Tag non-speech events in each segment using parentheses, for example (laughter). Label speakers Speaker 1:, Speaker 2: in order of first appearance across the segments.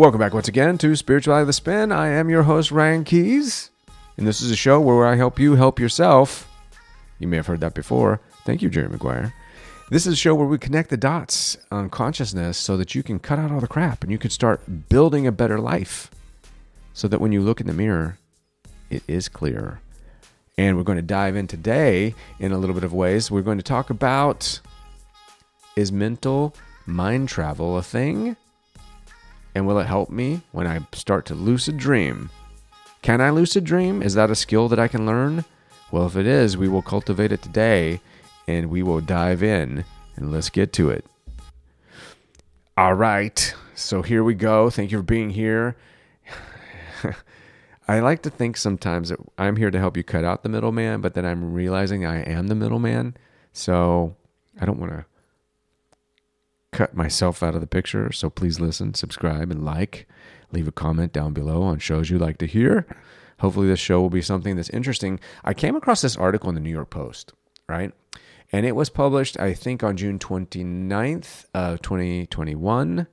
Speaker 1: Welcome back once again to Spirituality of the Spin. I am your host, Ryan Keys, and this is a show where I help you help yourself. You may have heard that before. Thank you, Jerry Maguire. This is a show where we connect the dots on consciousness so that you can cut out all the crap and you can start building a better life so that when you look in the mirror, it is clear. And we're going to dive in today in a little bit of ways. We're going to talk about is mental mind travel a thing? And will it help me when I start to lucid dream? Can I lucid dream? Is that a skill that I can learn? Well, if it is, we will cultivate it today and we will dive in and let's get to it. All right. So here we go. Thank you for being here. (sighs) I like to think sometimes that I'm here to help you cut out the middleman, but then I'm realizing I am the middleman. So I don't want to cut myself out of the picture. So please listen, subscribe, and like. Leave a comment down below on shows you'd like to hear. Hopefully, this show will be something that's interesting. I came across this article in the New York Post, right? And it was published, I think, on June 29th of 2021.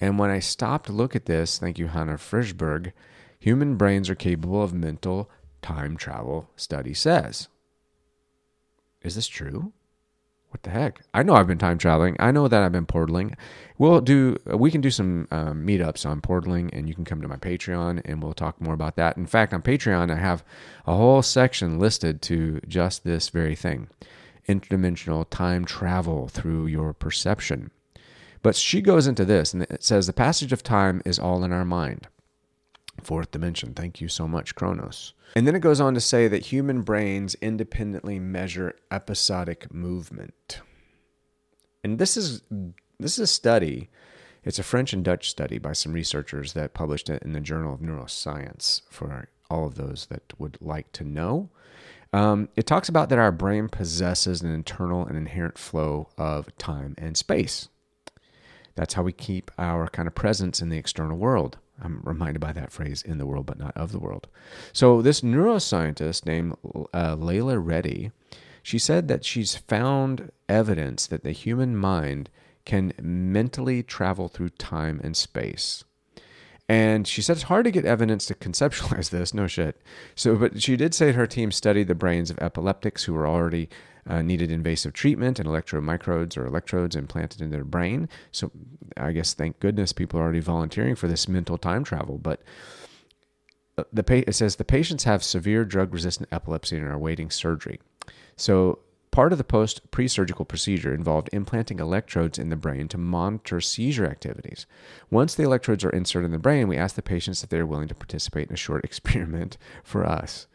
Speaker 1: And when I stopped to look at this, thank you, Hannah Frishberg, human brains are capable of mental time travel, study says. Is this true? What the heck? I know I've been time traveling. I know that I've been portaling. We'll do. We can do some um, meetups on portaling, and you can come to my Patreon, and we'll talk more about that. In fact, on Patreon, I have a whole section listed to just this very thing: interdimensional time travel through your perception. But she goes into this, and it says the passage of time is all in our mind. Fourth dimension. Thank you so much, Kronos. And then it goes on to say that human brains independently measure episodic movement. And this is this is a study. It's a French and Dutch study by some researchers that published it in the Journal of Neuroscience for all of those that would like to know. Um, it talks about that our brain possesses an internal and inherent flow of time and space. That's how we keep our kind of presence in the external world. I'm reminded by that phrase in the world, but not of the world. So, this neuroscientist named uh, Leila Reddy, she said that she's found evidence that the human mind can mentally travel through time and space. And she said it's hard to get evidence to conceptualize (laughs) this. No shit. So, but she did say her team studied the brains of epileptics who were already uh, needed invasive treatment and electromicrodes or electrodes implanted in their brain. So I guess thank goodness people are already volunteering for this mental time travel. But uh, the it says the patients have severe drug resistant epilepsy and are awaiting surgery. So part of the post pre-surgical procedure involved implanting electrodes in the brain to monitor seizure activities. Once the electrodes are inserted in the brain, we ask the patients if they are willing to participate in a short (laughs) experiment for us.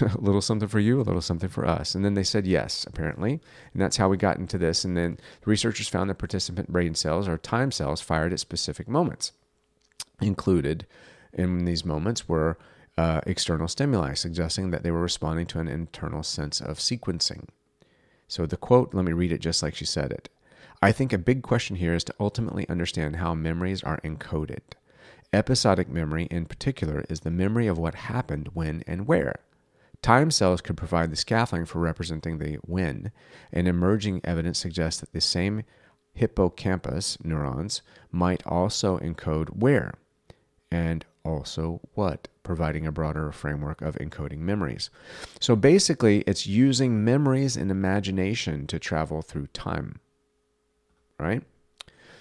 Speaker 1: (laughs) a little something for you, a little something for us. And then they said yes, apparently. And that's how we got into this. And then the researchers found that participant brain cells or time cells fired at specific moments. Included in these moments were uh, external stimuli, suggesting that they were responding to an internal sense of sequencing. So the quote, let me read it just like she said it. I think a big question here is to ultimately understand how memories are encoded. Episodic memory, in particular, is the memory of what happened when and where. Time cells could provide the scaffolding for representing the when, and emerging evidence suggests that the same hippocampus neurons might also encode where and also what, providing a broader framework of encoding memories. So basically, it's using memories and imagination to travel through time. Right?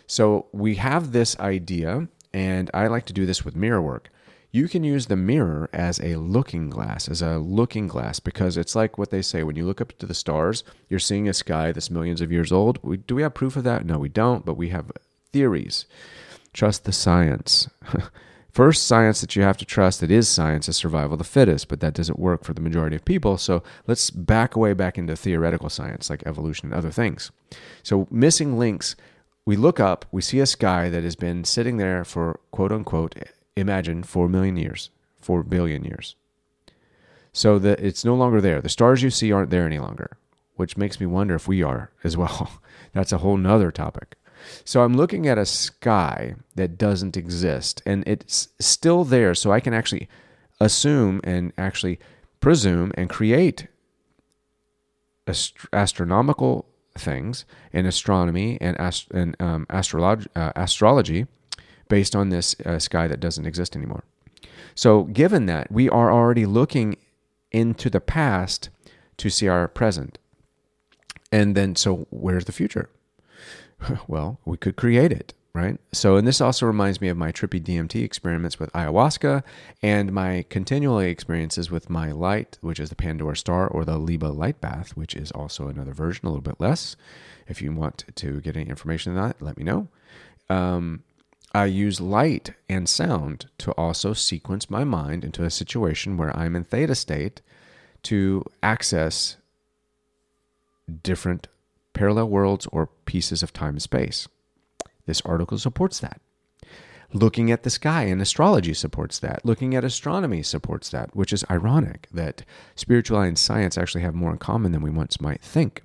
Speaker 1: So we have this idea, and I like to do this with mirror work you can use the mirror as a looking glass, as a looking glass, because it's like what they say when you look up to the stars, you're seeing a sky that's millions of years old. We, do we have proof of that? No, we don't, but we have theories. Trust the science. (laughs) First science that you have to trust that is science is survival of the fittest, but that doesn't work for the majority of people. So let's back away back into theoretical science like evolution and other things. So missing links, we look up, we see a sky that has been sitting there for quote unquote imagine 4 million years, 4 billion years. So that it's no longer there. The stars you see aren't there any longer, which makes me wonder if we are (laughs) as well. That's a whole nother topic. So I'm looking at a sky that doesn't exist and it's still there. So I can actually assume and actually presume and create ast- astronomical things in astronomy and, ast- and um, astrolog- uh, astrology based on this uh, sky that doesn't exist anymore. So, given that, we are already looking into the past to see our present. And then, so where's the future? (laughs) Well, we could create it, right? So, and this also reminds me of my trippy DMT experiments with ayahuasca and my continual experiences with my light, which is the Pandora Star or the Liba Light Bath, which is also another version, a little bit less. If you want to get any information on that, let me know. Um, I use light and sound to also sequence my mind into a situation where I'm in theta state to access different parallel worlds or pieces of time and space. This article supports that. Looking at the sky and astrology supports that. Looking at astronomy supports that, which is ironic that spirituality and science actually have more in common than we once might think.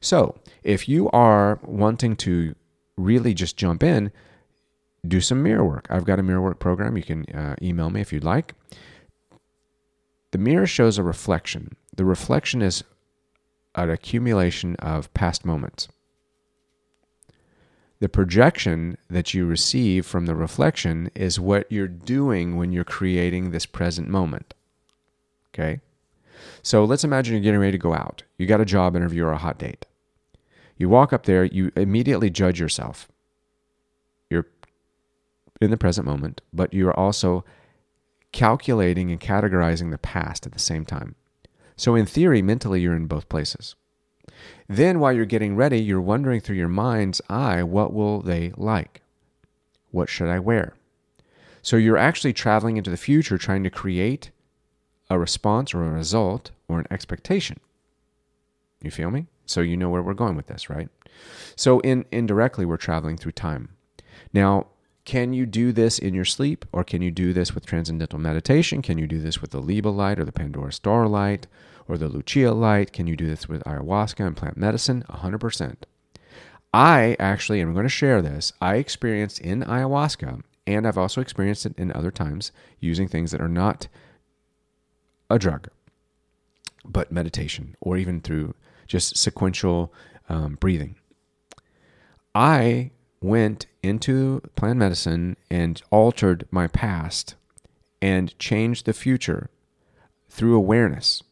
Speaker 1: So, if you are wanting to really just jump in, do some mirror work. I've got a mirror work program. You can uh, email me if you'd like. The mirror shows a reflection. The reflection is an accumulation of past moments. The projection that you receive from the reflection is what you're doing when you're creating this present moment. Okay? So let's imagine you're getting ready to go out. You got a job interview or a hot date. You walk up there, you immediately judge yourself. In the present moment, but you are also calculating and categorizing the past at the same time. So, in theory, mentally, you're in both places. Then, while you're getting ready, you're wondering through your mind's eye, what will they like? What should I wear? So, you're actually traveling into the future trying to create a response or a result or an expectation. You feel me? So, you know where we're going with this, right? So, in, indirectly, we're traveling through time. Now, can you do this in your sleep or can you do this with transcendental meditation? Can you do this with the Liba light or the Pandora star light or the Lucia light? Can you do this with ayahuasca and plant medicine? 100%. I actually, am going to share this, I experienced in ayahuasca and I've also experienced it in other times using things that are not a drug, but meditation or even through just sequential um, breathing. I went into plant medicine and altered my past and changed the future through awareness.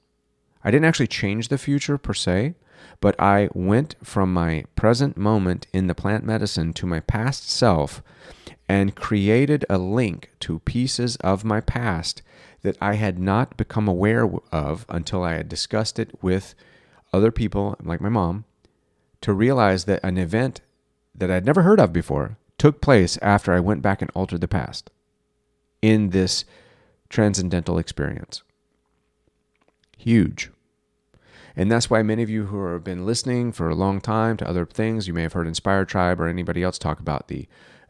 Speaker 1: I didn't actually change the future per se, but I went from my present moment in the plant medicine to my past self and created a link to pieces of my past that I had not become aware of until I had discussed it with other people, like my mom, to realize that an event that I'd never heard of before took place after I went back and altered the past in this transcendental experience. Huge. And that's why many of you who have been listening for a long time to other things, you may have heard Inspire Tribe or anybody else talk about the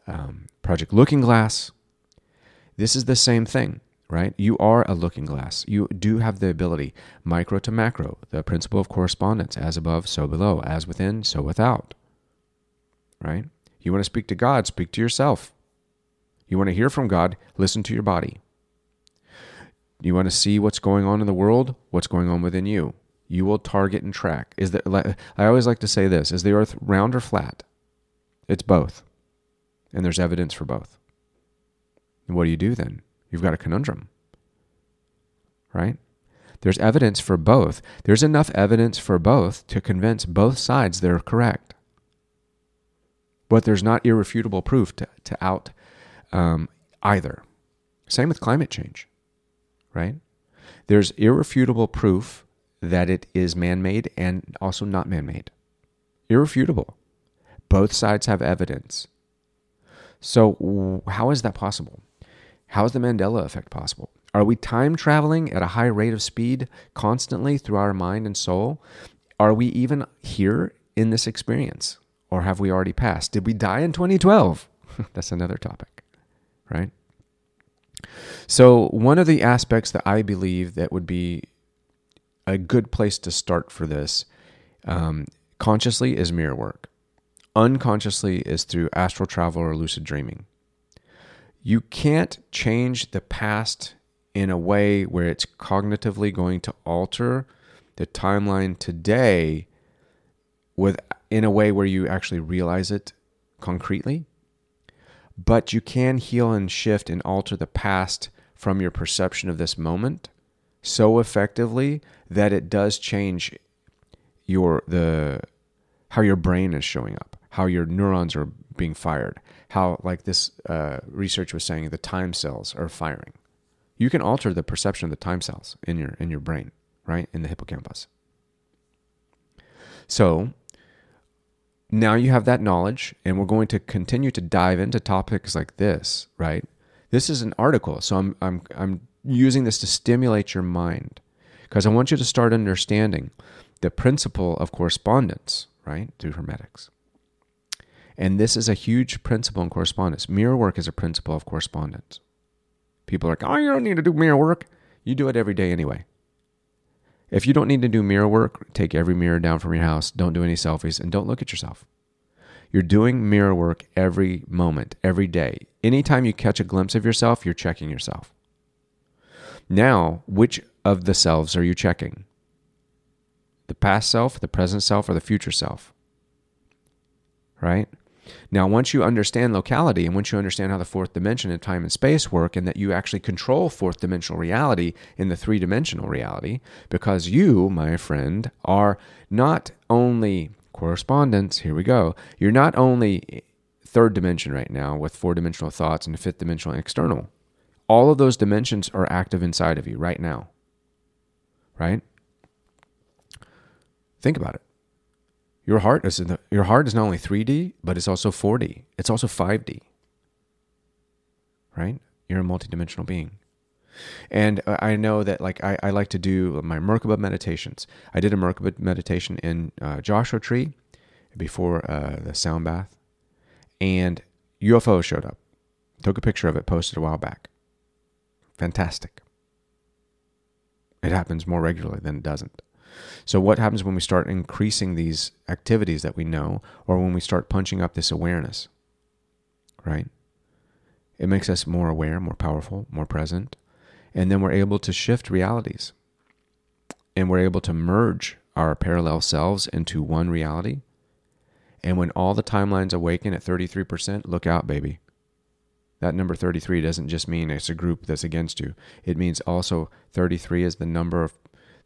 Speaker 1: um, Project Looking Glass. This is the same thing, right? You are a looking glass. You do have the ability, micro to macro, the principle of correspondence, as above, so below, as within, so without right? You want to speak to God, speak to yourself. You want to hear from God, listen to your body. You want to see what's going on in the world, what's going on within you. You will target and track. Is the I always like to say this, is the earth round or flat? It's both. And there's evidence for both. And what do you do then? You've got a conundrum. Right? There's evidence for both. There's enough evidence for both to convince both sides they're correct but there's not irrefutable proof to, to out um, either. Same with climate change, right? There's irrefutable proof that it is man made and also not man made. Irrefutable. Both sides have evidence. So, how is that possible? How is the Mandela effect possible? Are we time traveling at a high rate of speed constantly through our mind and soul? Are we even here in this experience? Or have we already passed? Did we die in 2012? (laughs) That's another topic, right? So, one of the aspects that I believe that would be a good place to start for this um, consciously is mirror work. Unconsciously is through astral travel or lucid dreaming. You can't change the past in a way where it's cognitively going to alter the timeline today with in a way where you actually realize it concretely. but you can heal and shift and alter the past from your perception of this moment so effectively that it does change your the how your brain is showing up, how your neurons are being fired, how like this uh, research was saying the time cells are firing. You can alter the perception of the time cells in your in your brain, right in the hippocampus. So now you have that knowledge, and we're going to continue to dive into topics like this, right? This is an article, so I'm I'm I'm using this to stimulate your mind because I want you to start understanding the principle of correspondence, right, through Hermetics. And this is a huge principle in correspondence. Mirror work is a principle of correspondence. People are like, oh, you don't need to do mirror work. You do it every day anyway. If you don't need to do mirror work, take every mirror down from your house. Don't do any selfies and don't look at yourself. You're doing mirror work every moment, every day. Anytime you catch a glimpse of yourself, you're checking yourself. Now, which of the selves are you checking? The past self, the present self, or the future self? Right? Now, once you understand locality and once you understand how the fourth dimension and time and space work, and that you actually control fourth dimensional reality in the three dimensional reality, because you, my friend, are not only correspondence, here we go, you're not only third dimension right now with four dimensional thoughts and fifth dimensional external. All of those dimensions are active inside of you right now. Right? Think about it. Your heart is the, your heart is not only 3D, but it's also 4D. It's also 5D. Right? You're a multidimensional being. And I know that like I, I like to do my Merkaba meditations. I did a Merkaba meditation in uh, Joshua Tree before uh, the sound bath, and UFO showed up. Took a picture of it, posted a while back. Fantastic. It happens more regularly than it doesn't. So, what happens when we start increasing these activities that we know, or when we start punching up this awareness? Right? It makes us more aware, more powerful, more present. And then we're able to shift realities. And we're able to merge our parallel selves into one reality. And when all the timelines awaken at 33%, look out, baby. That number 33 doesn't just mean it's a group that's against you. It means also 33 is the number of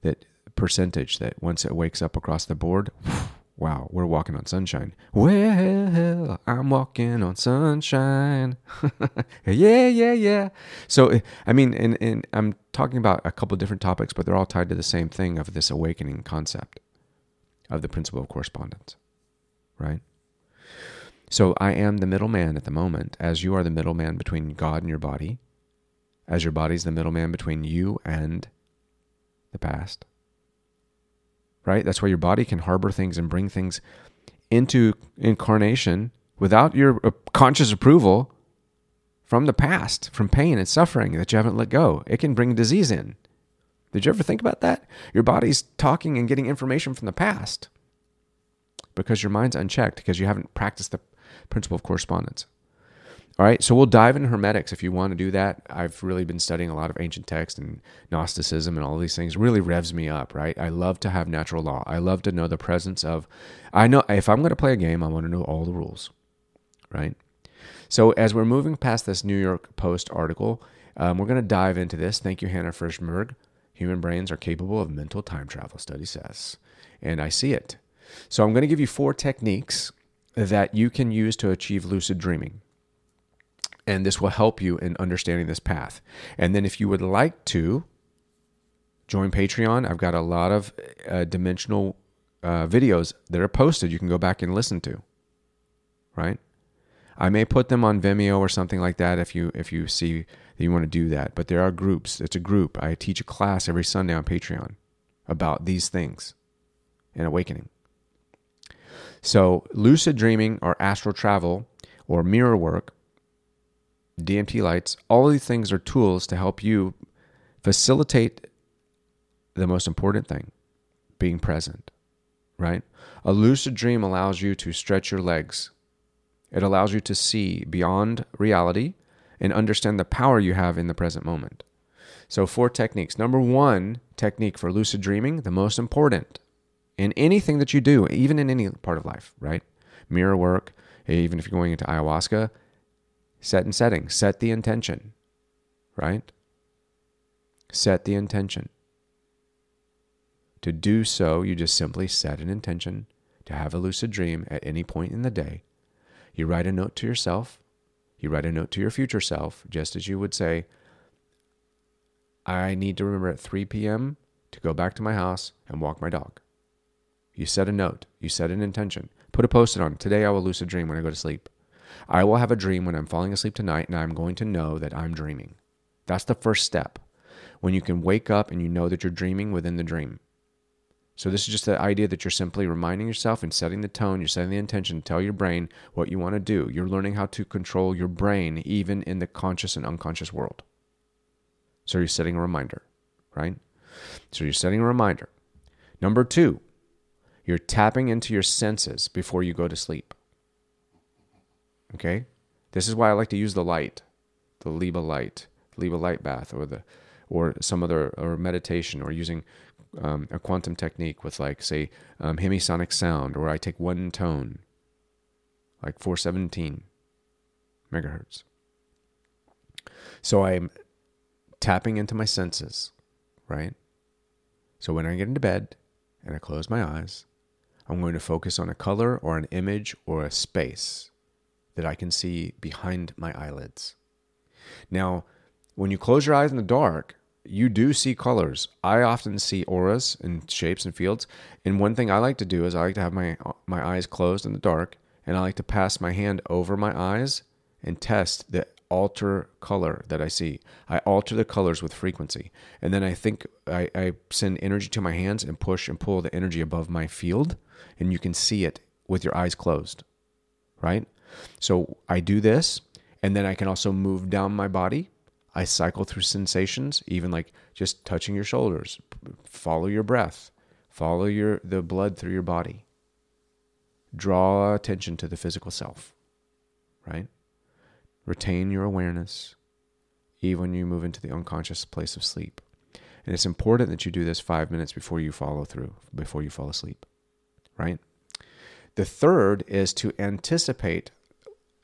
Speaker 1: that percentage that once it wakes up across the board, (sighs) wow, we're walking on sunshine. Well, I'm walking on sunshine. (laughs) yeah, yeah, yeah. So, eh, I mean, and, and I'm talking about a couple different topics, but they're all tied to the same thing of this awakening concept of the principle of correspondence, right? So I am the middleman at the moment, as you are the middleman between God and your body, as your body's the middleman between you and the past right? That's why your body can harbor things and bring things into incarnation without your uh, conscious approval from the past, from pain and suffering that you haven't let go. It can bring disease in. Did you ever think about that? Your body's talking and getting information from the past because your mind's unchecked because you haven't practiced the principle of correspondence. All right, so we'll dive into Hermetics if you want to do that. I've really been studying a lot of ancient text and Gnosticism and all these things. It really revs me up, right? I love to have natural law. I love to know the presence of. I know if I'm going to play a game, I want to know all the rules, right? So as we're moving past this New York Post article, um, we're going to dive into this. Thank you, Hannah Frishberg. Human brains are capable of mental time travel, study says. And I see it. So I'm going to give you four techniques that you can use to achieve lucid dreaming and this will help you in understanding this path. And then if you would like to join Patreon, I've got a lot of uh, dimensional uh, videos that are posted you can go back and listen to. Right? I may put them on Vimeo or something like that if you if you see that you want to do that. But there are groups. It's a group. I teach a class every Sunday on Patreon about these things and awakening. So lucid dreaming or astral travel or mirror work DMT lights, all these things are tools to help you facilitate the most important thing being present, right? A lucid dream allows you to stretch your legs, it allows you to see beyond reality and understand the power you have in the present moment. So, four techniques. Number one technique for lucid dreaming, the most important in anything that you do, even in any part of life, right? Mirror work, even if you're going into ayahuasca, Set and setting. Set the intention, right? Set the intention. To do so, you just simply set an intention to have a lucid dream at any point in the day. You write a note to yourself. You write a note to your future self, just as you would say, I need to remember at 3 p.m. to go back to my house and walk my dog. You set a note, you set an intention. Put a post it on. Today I will lucid dream when I go to sleep. I will have a dream when I'm falling asleep tonight, and I'm going to know that I'm dreaming. That's the first step. When you can wake up and you know that you're dreaming within the dream. So, this is just the idea that you're simply reminding yourself and setting the tone, you're setting the intention, to tell your brain what you want to do. You're learning how to control your brain even in the conscious and unconscious world. So, you're setting a reminder, right? So, you're setting a reminder. Number two, you're tapping into your senses before you go to sleep. Okay? This is why I like to use the light, the Liba light, Liba light bath, or the or some other or meditation, or using um, a quantum technique with like say um, hemisonic sound, or I take one tone, like 417 megahertz. So I'm tapping into my senses, right? So when I get into bed and I close my eyes, I'm going to focus on a color or an image or a space that I can see behind my eyelids. Now, when you close your eyes in the dark, you do see colors. I often see auras and shapes and fields. And one thing I like to do is I like to have my my eyes closed in the dark and I like to pass my hand over my eyes and test the alter color that I see. I alter the colors with frequency. And then I think I, I send energy to my hands and push and pull the energy above my field and you can see it with your eyes closed, right? So I do this, and then I can also move down my body. I cycle through sensations, even like just touching your shoulders. Follow your breath, follow your the blood through your body. Draw attention to the physical self, right? Retain your awareness, even when you move into the unconscious place of sleep. And it's important that you do this five minutes before you follow through, before you fall asleep right? The third is to anticipate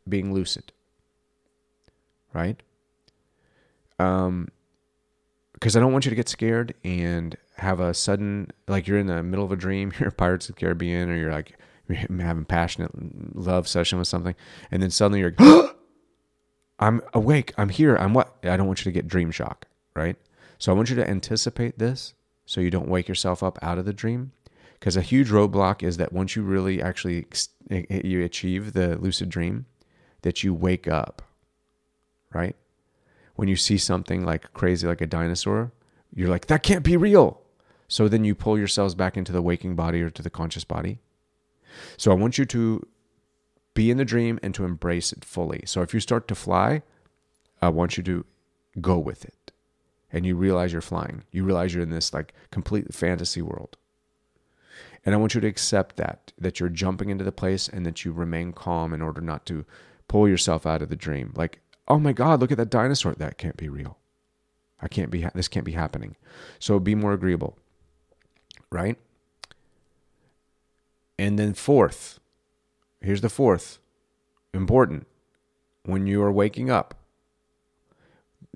Speaker 1: being lucid, right? Um, because I don't want you to get scared and have a sudden, like you're in the middle of a dream, (laughs) you're Pirates of the Caribbean, or you're like (laughs) having passionate love session with something, and then suddenly you're (gasps) I'm awake, I'm here, I'm what? I don't want you to get dream shock, right? So I want you to anticipate this so you don't wake yourself up out of the dream because a huge roadblock is that once you really actually you achieve the lucid dream that you wake up right? When you see something like crazy like a dinosaur you're like that can't be real. So then you pull yourselves back into the waking body or to the conscious body. So i want you to be in the dream and to embrace it fully. So if you start to fly i want you to go with it. And you realize you're flying. You realize you're in this like complete fantasy world. And I want you to accept that, that you're jumping into the place and that you remain calm in order not to pull yourself out of the dream. Like, oh my God, look at that dinosaur. That can't be real. I can't be, this can't be happening. So be more agreeable, right? And then, fourth, here's the fourth important when you are waking up,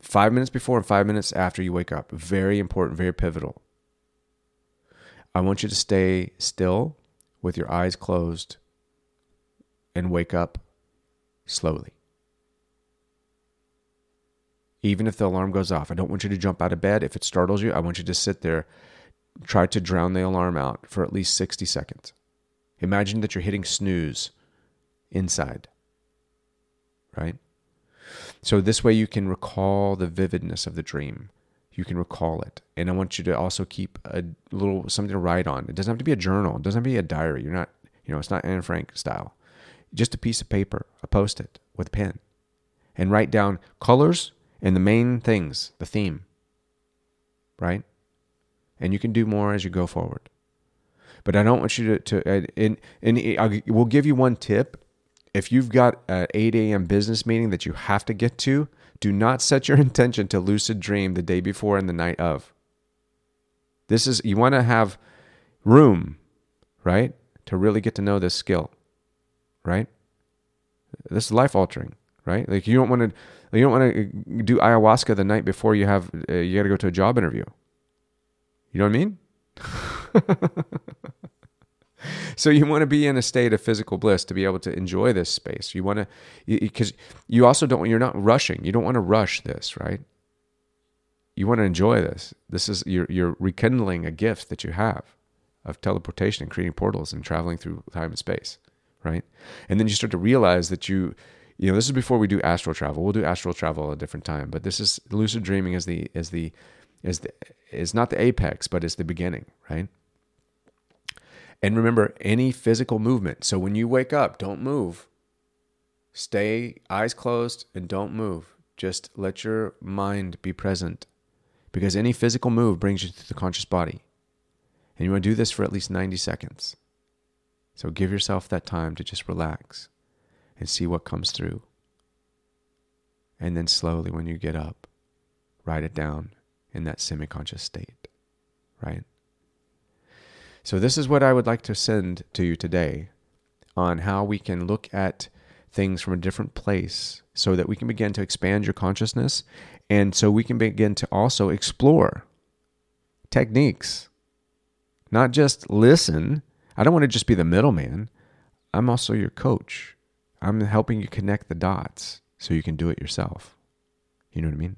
Speaker 1: five minutes before and five minutes after you wake up, very important, very pivotal. I want you to stay still with your eyes closed and wake up slowly. Even if the alarm goes off, I don't want you to jump out of bed. If it startles you, I want you to sit there, try to drown the alarm out for at least 60 seconds. Imagine that you're hitting snooze inside, right? So this way you can recall the vividness of the dream you can recall it. And I want you to also keep a little something to write on. It doesn't have to be a journal. It doesn't have to be a diary. You're not, you know, it's not Anne Frank style. Just a piece of paper, a post it with a pen, and write down colors and the main things, the theme, right? And you can do more as you go forward. But I don't want you to, to and, and I'll, we'll give you one tip. If you've got an 8 a.m. business meeting that you have to get to, do not set your (laughs) intention to lucid dream the day before and the night of. This is, you want to have room, right? To really get to know this skill, right? This is life altering, right? Like you don't want to you don't want to do ayahuasca the night before you have uh, you got to go to a job interview. You know what I mean? (laughs) so you want to be in a state of physical bliss to be able to enjoy this space. You want to because you, also don't want you're not rushing. You don't want to rush this, right? You want to enjoy this. This is you're you're rekindling a gift that you have of teleportation and creating portals and traveling through time and space, right? And then you start to realize that you you know this is before we do astral travel. We'll do astral travel at a different time, but this is lucid dreaming is the is the is the is not the apex, but it's the beginning, right? And remember, any physical movement. So when you wake up, don't move. Stay eyes closed and don't move. Just let your mind be present because any physical move brings you to the conscious body. And you want to do this for at least 90 seconds. So give yourself that time to just relax and see what comes through. And then slowly, when you get up, write it down in that semi conscious state, right? So, this is what I would like to send to you today on how we can look at things from a different place so that we can begin to expand your consciousness and so we can begin to also explore techniques, not just listen. I don't want to just be the middleman. I'm also your coach. I'm helping you connect the dots so you can do it yourself. You know what I mean?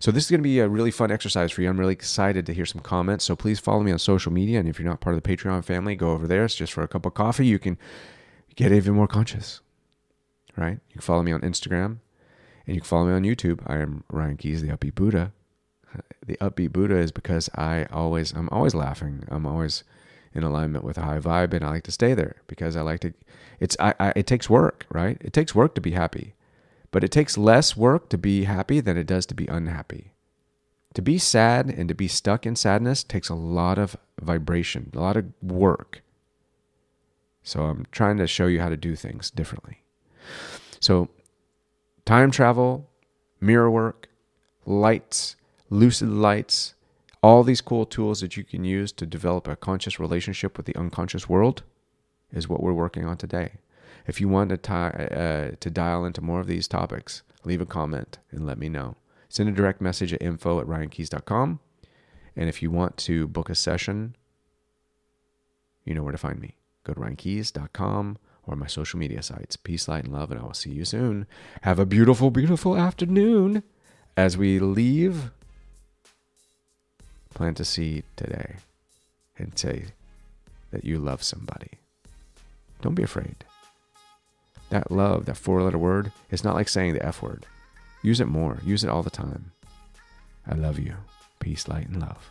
Speaker 1: So this is going to be a really fun exercise for you. I'm really excited to hear some comments. So please follow me on social media. And if you're not part of the Patreon family, go over there. It's just for a cup of coffee. You can get even more conscious, right? You can follow me on Instagram and you can follow me on YouTube. I am Ryan Keys, the Upbeat Buddha. The Upbeat Buddha is because I always, I'm always laughing. I'm always in alignment with a high vibe and I like to stay there because I like to, it's, I, I it takes work, right? It takes work to be happy. But it takes less work to be happy than it does to be unhappy. To be sad and to be stuck in sadness takes a lot of vibration, a lot of work. So I'm trying to show you how to do things differently. So, time travel, mirror work, lights, lucid lights, all these cool tools that you can use to develop a conscious relationship with the unconscious world is what we're working on today. If you want to, uh, to dial into more of these topics, leave a comment and let me know. Send a direct message at info at ryankeys.com. And if you want to book a session, you know where to find me. Go to ryankeys.com or my social media sites. Peace, light, and love, and I will see you soon. Have a beautiful, beautiful afternoon. As we leave, plant a seed today and say that you love somebody. Don't be afraid. That love, that four letter word, it's not like saying the F word. Use it more. Use it all the time. I love you. Peace, light, and love.